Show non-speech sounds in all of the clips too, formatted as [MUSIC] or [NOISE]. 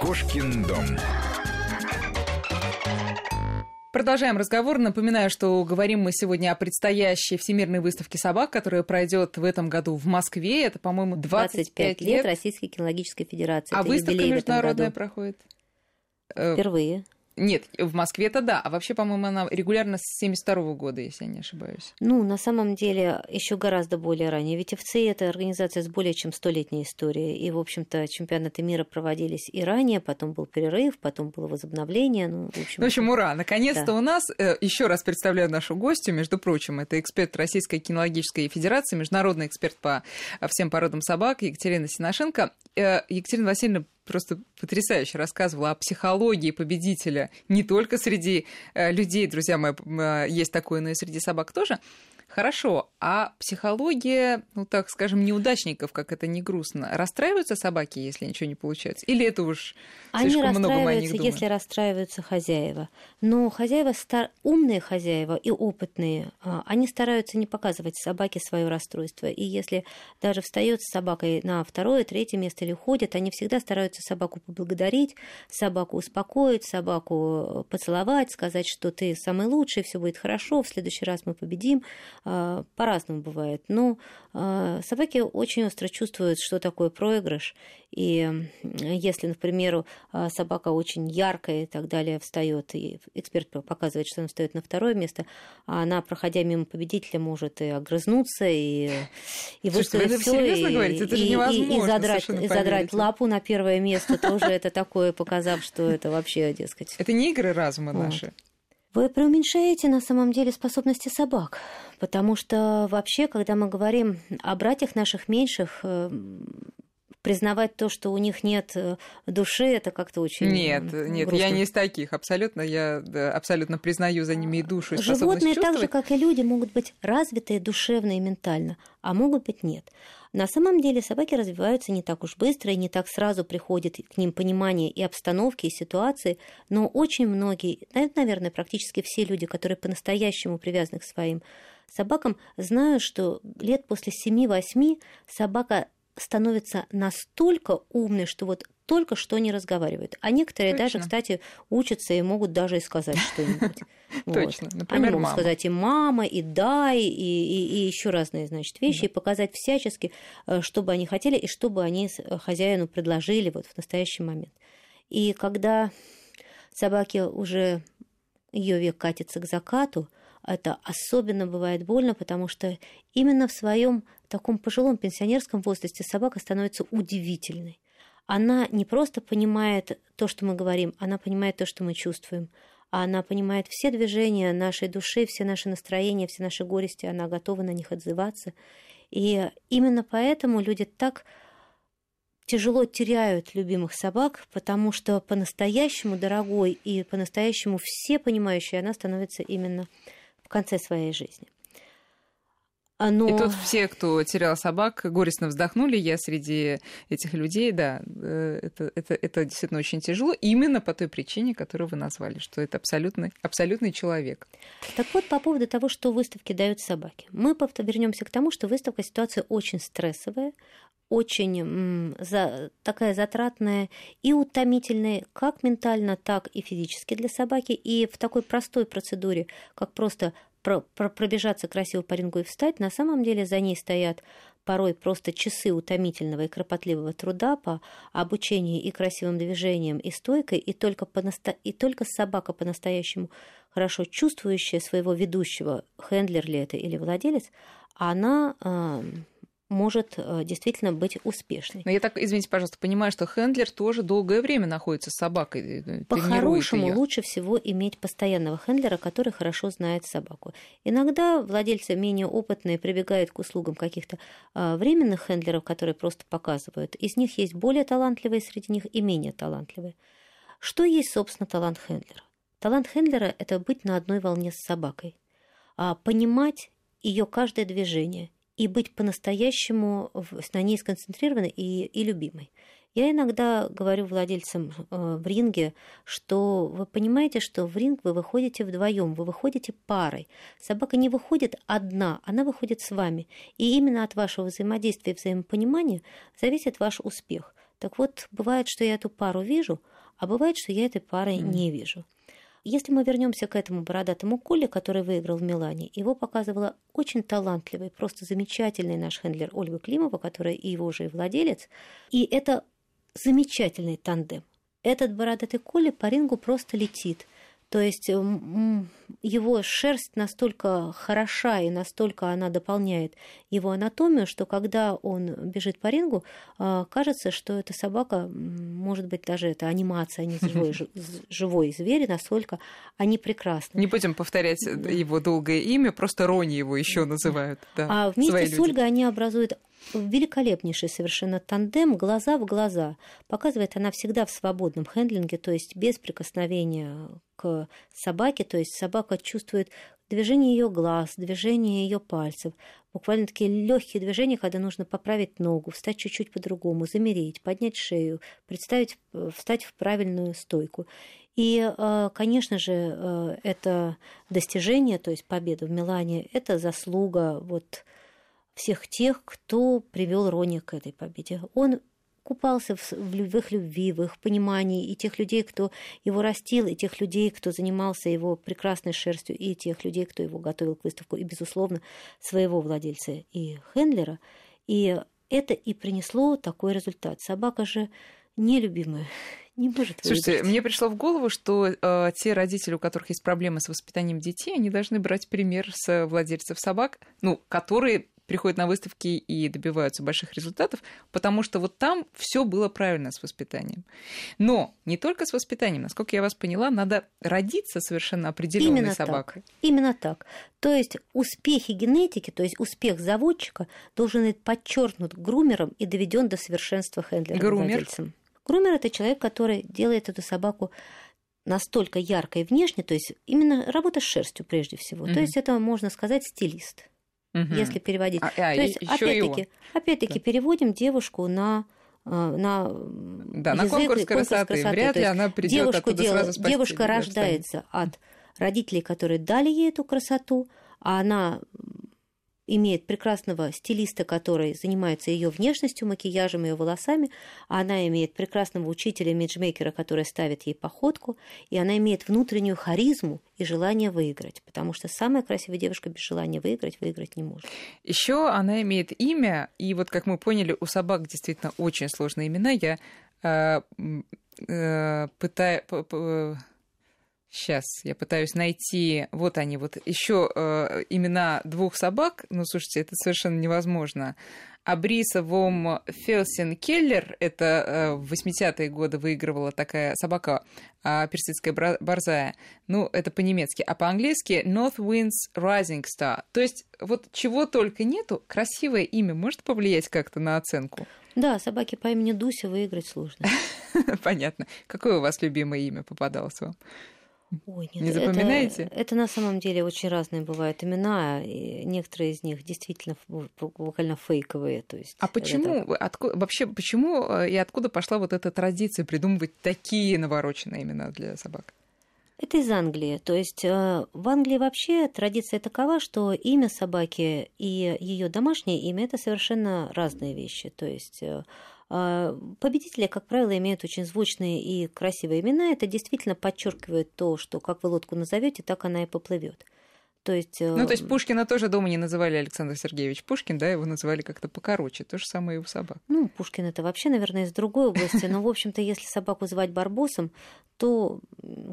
Кошкин дом. Продолжаем разговор. Напоминаю, что говорим мы сегодня о предстоящей Всемирной выставке собак, которая пройдет в этом году в Москве. Это, по-моему, 25, 25 лет Российской кинологической федерации. А Это выставка международная проходит? Э, Впервые. Нет, в Москве это да. А вообще, по-моему, она регулярно с 72 года, если я не ошибаюсь. Ну, на самом деле, еще гораздо более ранее. Ведь ФЦИ – это организация с более чем столетней историей. И, в общем-то, чемпионаты мира проводились и ранее, потом был перерыв, потом было возобновление. Ну, в общем, Ну, в общем, ура! Наконец-то Да. у нас, э, еще раз представляю нашу гостью, между прочим, это эксперт Российской кинологической федерации, международный эксперт по всем породам собак Екатерина Синошенко. Э, Екатерина Васильевна просто потрясающе рассказывала о психологии победителя не только среди э, людей, друзья мои, э, есть такое, но и среди собак тоже. Хорошо, а психология, ну так скажем, неудачников, как это не грустно, расстраиваются собаки, если ничего не получается? Или это уж Они слишком много мы о них думаем? если расстраиваются хозяева. Но хозяева, стар... умные хозяева и опытные, а, они стараются не показывать собаке свое расстройство. И если даже встает с собакой на второе, третье место или уходит, они всегда стараются собаку поблагодарить, собаку успокоить, собаку э, поцеловать, сказать, что ты самый лучший, все будет хорошо, в следующий раз мы победим. А, По-разному бывает. Но а, собаки очень остро чувствуют, что такое проигрыш. И если, например, а, собака очень яркая и так далее встает, и эксперт показывает, что она встает на второе место, а она, проходя мимо победителя, может и огрызнуться, и, и Слушайте, вы выставить это всё, серьезно и- говорите? Это и- и- и задрать, и задрать лапу на первое место тоже это такое, показав, что это вообще, дескать, Это не игры разума наши. Вы преуменьшаете на самом деле способности собак, потому что вообще, когда мы говорим о братьях наших меньших, э, признавать то, что у них нет э, души, это как-то очень Нет, м, нет, грустно. я не из таких, абсолютно, я да, абсолютно признаю за ними и душу, и Животные, так же, как и люди, могут быть развитые душевно и ментально, а могут быть нет. На самом деле собаки развиваются не так уж быстро, и не так сразу приходит к ним понимание и обстановки, и ситуации, но очень многие, наверное, практически все люди, которые по-настоящему привязаны к своим собакам, знают, что лет после 7-8 собака становится настолько умной, что вот только что не разговаривает. А некоторые даже, Точно. кстати, учатся и могут даже и сказать что-нибудь. [LAUGHS] Точно, Они например, могут мама. сказать и мама, и да, и, и, еще разные, значит, вещи, и показать всячески, э, что бы они хотели, и что бы они э, хозяину предложили вот в настоящий момент. И когда собаки уже ее век катится к закату, это особенно бывает больно, потому что именно в своем таком пожилом пенсионерском возрасте собака становится удивительной. Она не просто понимает то, что мы говорим, она понимает то, что мы чувствуем. Она понимает все движения нашей души, все наши настроения, все наши горести, она готова на них отзываться. И именно поэтому люди так тяжело теряют любимых собак, потому что по-настоящему дорогой и по-настоящему все понимающей она становится именно конце своей жизни. А, Но... И тут все, кто терял собак, горестно вздохнули. Я среди этих людей, да, э, это, это, это действительно очень тяжело. Именно по той причине, которую вы назвали, что это абсолютный, абсолютный человек. Так вот, по поводу того, что выставки дают собаки. Мы вернемся к тому, что выставка ситуация очень стрессовая, очень м, за, такая затратная и утомительная как ментально, так и физически для собаки. И в такой простой процедуре, как просто про, про- пробежаться красиво по рингу и встать, на самом деле за ней стоят порой просто часы утомительного и кропотливого труда по обучению и красивым движениям, и стойкой, и только, по и только собака по-настоящему хорошо чувствующая своего ведущего, хендлер ли это или владелец, она э, может э, действительно быть успешной. Но я так, извините, пожалуйста, понимаю, что хендлер тоже долгое время находится с собакой. э, тренирует По-хорошему лучше всего иметь постоянного хендлера, который хорошо знает собаку. Иногда владельцы менее опытные прибегают к услугам каких-то а, временных хендлеров, которые просто показывают. Из них есть более талантливые среди них и менее талантливые. Что есть, собственно, талант хендлера? Талант хендлера – это быть на одной волне с собакой, а понимать ее каждое движение и быть по-настоящему на ней сконцентрированной и, и любимой. Я иногда говорю владельцам э, в ринге, что вы понимаете, что в ринг вы выходите вдвоем, вы выходите парой. Собака не выходит одна, она выходит с вами. И именно от вашего взаимодействия и взаимопонимания зависит ваш успех. Так вот, бывает, что я эту пару вижу, а бывает, что я этой пары mm. не вижу. Если мы вернемся к этому бородатому Коле, который выиграл в Милане, его показывала очень талантливый, просто замечательный наш хендлер Ольга Климова, которая и его же и владелец. И это замечательный тандем. Этот бородатый Коля по рингу просто летит – то есть его шерсть настолько хороша и настолько она дополняет его анатомию, что когда он бежит по рингу, а, кажется, что эта собака, может быть, даже это анимация, а не живой, [LAUGHS] живой зверь, настолько они прекрасны. Не будем повторять его долгое имя, просто Рони его еще называют. Да, а вместе с Ольгой они образуют великолепнейший совершенно тандем глаза в глаза. Показывает она всегда в свободном хендлинге, то есть без прикосновения собаке, то есть собака чувствует движение ее глаз, движение ее пальцев, буквально такие легкие движения, когда нужно поправить ногу, встать чуть-чуть по-другому, замереть, поднять шею, представить, встать в правильную стойку. И, э, конечно же, э, это достижение, то есть победа в Милане, это заслуга вот всех тех, кто привел Рони к этой победе. Он купался в, в их любви, в их понимании, и тех людей, кто его растил, и тех людей, кто занимался его прекрасной шерстью, и тех людей, кто его готовил к выставку, и, безусловно, своего владельца и хендлера. И это и принесло такой результат. Собака же нелюбимая, [LAUGHS] не может Слушайте, мне пришло в голову, что э, те родители, у которых есть проблемы с воспитанием детей, они должны брать пример с владельцев собак, ну, которые приходят на выставки и добиваются больших результатов, потому что вот там все было правильно с воспитанием. Но не только с воспитанием, насколько я вас поняла, надо родиться совершенно определенной Именно собакой. Так. Именно так. То есть успехи генетики, то есть успех заводчика должен быть подчеркнут грумером и доведен до совершенства хендлером Грумер. владельцем. Грумер это человек, который делает эту собаку настолько яркой внешне, то есть именно работа с шерстью прежде всего. Mm-hmm. То есть это можно сказать стилист угу. если переводить. А, а, То есть, опять-таки, опять-таки да. переводим девушку на э, на, да, язык, на конкурс красоты. красоты. Вряд ли она придет оттуда дел... сразу спасти. Девушка рождается от родителей, которые дали ей эту красоту, а она имеет прекрасного стилиста, который занимается ее внешностью, макияжем, ее волосами, а она имеет прекрасного учителя, миджмейкера, который ставит ей походку, и она имеет внутреннюю харизму и желание выиграть, потому что самая красивая девушка без желания выиграть выиграть не может. Еще она имеет имя, и вот как мы поняли, у собак действительно очень сложные имена. Я э, э, пытаюсь Сейчас я пытаюсь найти. Вот они, вот еще э, имена двух собак. Ну, слушайте, это совершенно невозможно. Абриса Вом Фелсин Келлер, это э, в 80-е годы выигрывала такая собака э, персидская борзая. Ну, это по-немецки. А по-английски North Winds Rising Star. То есть вот чего только нету, красивое имя может повлиять как-то на оценку? Да, собаки по имени Дуся выиграть сложно. [LAUGHS] Понятно. Какое у вас любимое имя попадалось вам? Ой, нет, не запоминаете? Это, это на самом деле очень разные бывают имена, и некоторые из них действительно буквально фейковые. То есть а почему, это... откуда, вообще, почему э, и откуда пошла вот эта традиция придумывать такие навороченные имена для собак? Это из Англии. То есть э, в Англии вообще традиция такова, что имя собаки и ее домашнее имя это совершенно разные вещи. То есть э, победители, как правило, имеют очень звучные и красивые имена. Это действительно подчеркивает то, что как вы лодку назовете, так она и поплывет. То есть, ну, то есть Пушкина тоже дома не называли Александр Сергеевич Пушкин, да, его называли как-то покороче. То же самое и у собак. Ну, Пушкин это вообще, наверное, из другой области. Но, в общем-то, если собаку звать Барбосом, то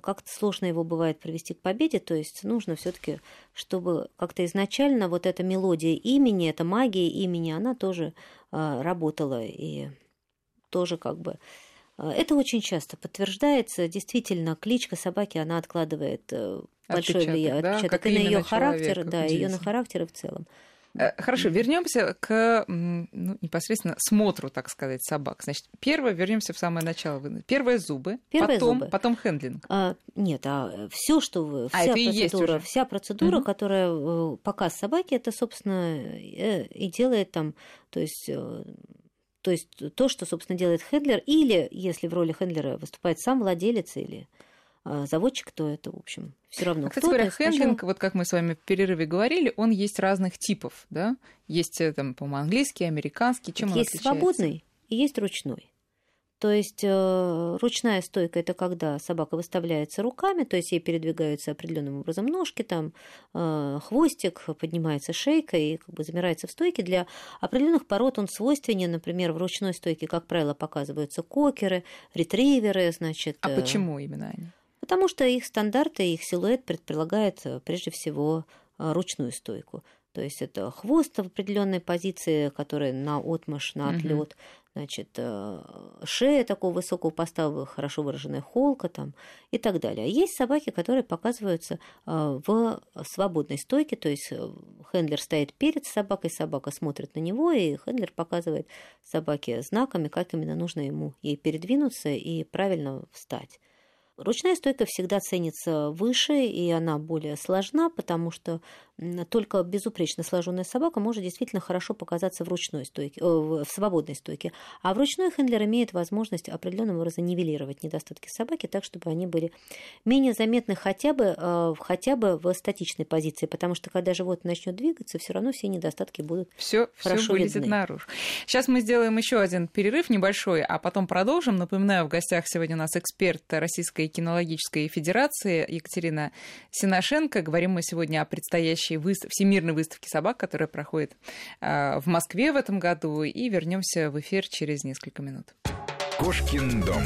как-то сложно его бывает привести к победе. То есть нужно все таки чтобы как-то изначально вот эта мелодия имени, эта магия имени, она тоже а, работала и тоже как бы это очень часто подтверждается. Действительно, кличка собаки, она откладывает э, большой отпечаток, да? отпечаток и на ее характер, да, ее на характер в целом. Э, хорошо, вернемся к ну, непосредственно смотру, так сказать, собак. Значит, первое, вернемся в самое начало. Первое зубы, Первые потом, зубы. потом хендлинг. А, нет, а все, что вы, а, вся процедура, вся процедура, угу. которая э, показ собаки, это, собственно, и делает там, то есть то есть то, что, собственно, делает хендлер, или, если в роли хендлера выступает сам владелец или а, заводчик, то это, в общем, все равно. А, кстати говоря, хендлинг, сначала... вот как мы с вами в перерыве говорили, он есть разных типов, да? Есть, э, там, по-моему, английский, американский, чем так он есть отличается? свободный и есть ручной. То есть э, ручная стойка это когда собака выставляется руками, то есть ей передвигаются определенным образом ножки, там э, хвостик, поднимается шейка и как бы замирается в стойке. Для определенных пород он свойственен, например, в ручной стойке, как правило, показываются кокеры, ретриверы, значит. А почему именно они? Потому что их стандарты, их силуэт предполагает прежде всего ручную стойку. То есть это хвост в определенной позиции, который на отмаш, на отлет, значит, э, шея такого высокого поставы, хорошо выраженная холка там и так далее. А есть собаки, которые показываются э, в свободной стойке, то есть э, хендлер стоит перед собакой, собака смотрит на него, и хендлер показывает собаке знаками, как именно нужно ему ей передвинуться и правильно встать. Ручная стойка всегда ценится выше, и она более сложна, потому что только безупречно сложенная собака может действительно хорошо показаться в ручной стойке, э, в свободной стойке. А в ручной хендлер имеет возможность определенным образом нивелировать недостатки собаки так, чтобы они были менее заметны хотя бы, э, хотя бы в статичной позиции, потому что когда животное начнет двигаться, все равно все недостатки будут все, хорошо все вылезет видны. наружу. Сейчас мы сделаем еще один перерыв небольшой, а потом продолжим. Напоминаю, в гостях сегодня у нас эксперт Российской кинологической федерации Екатерина Синошенко. Говорим мы сегодня о предстоящей предстоящей выстав... Всемирной выставки собак, которая проходит э, в Москве в этом году. И вернемся в эфир через несколько минут. Кошкин дом.